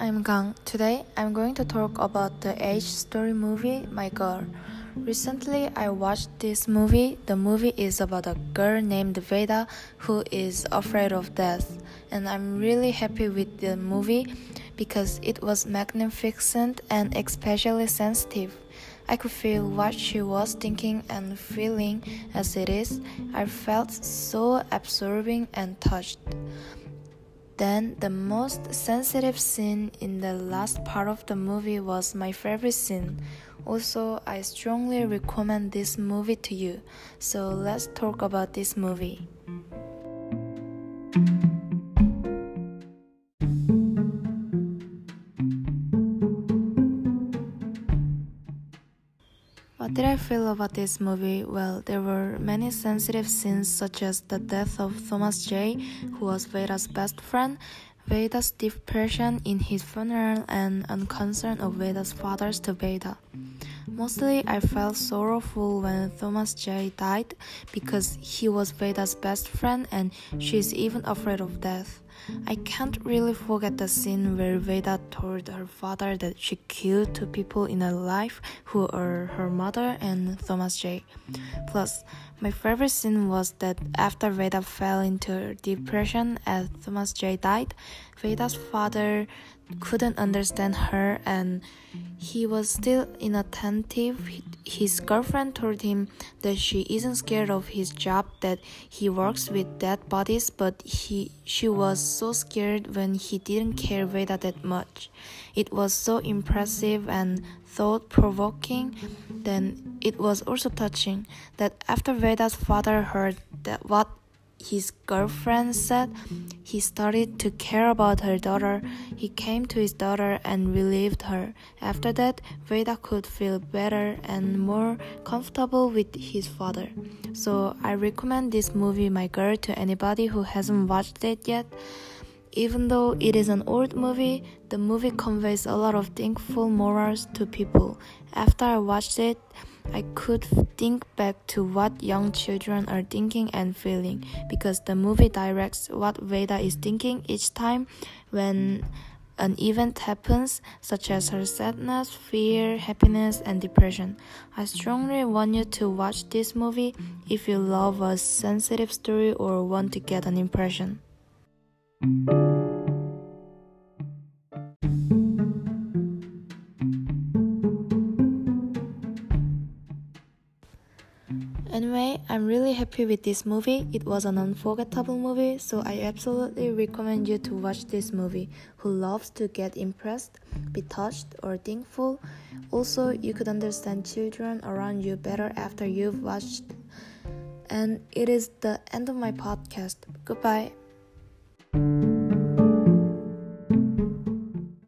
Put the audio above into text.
I'm Gang. Today I'm going to talk about the age story movie My Girl. Recently I watched this movie. The movie is about a girl named Vada who is afraid of death. And I'm really happy with the movie because it was magnificent and especially sensitive. I could feel what she was thinking and feeling as it is. I felt so absorbing and touched. Then, the most sensitive scene in the last part of the movie was my favorite scene. Also, I strongly recommend this movie to you. So, let's talk about this movie. What did I feel about this movie? Well, there were many sensitive scenes, such as the death of Thomas J., who was Vada's best friend, Vada's depression in his funeral, and unconcern of Vada's fathers to Vada. Mostly, I felt sorrowful when Thomas J died because he was Vada's best friend and she's even afraid of death. I can't really forget the scene where Vada told her father that she killed two people in her life who are her mother and Thomas J. Plus, my favorite scene was that after Vada fell into depression as Thomas J died, Vada's father couldn't understand her and he was still inattentive. His girlfriend told him that she isn't scared of his job, that he works with dead bodies, but he she was so scared when he didn't care Vada that much. It was so impressive and thought provoking. Then it was also touching that after Vada's father heard that what his girlfriend said he started to care about her daughter. He came to his daughter and relieved her. After that, Vada could feel better and more comfortable with his father. So I recommend this movie, My Girl, to anybody who hasn't watched it yet. Even though it is an old movie, the movie conveys a lot of thankful morals to people. After I watched it, I could think back to what young children are thinking and feeling because the movie directs what Vada is thinking each time when an event happens, such as her sadness, fear, happiness, and depression. I strongly want you to watch this movie if you love a sensitive story or want to get an impression. Anyway, I'm really happy with this movie. It was an unforgettable movie, so I absolutely recommend you to watch this movie. Who loves to get impressed, be touched, or thankful? Also, you could understand children around you better after you've watched. And it is the end of my podcast. Goodbye.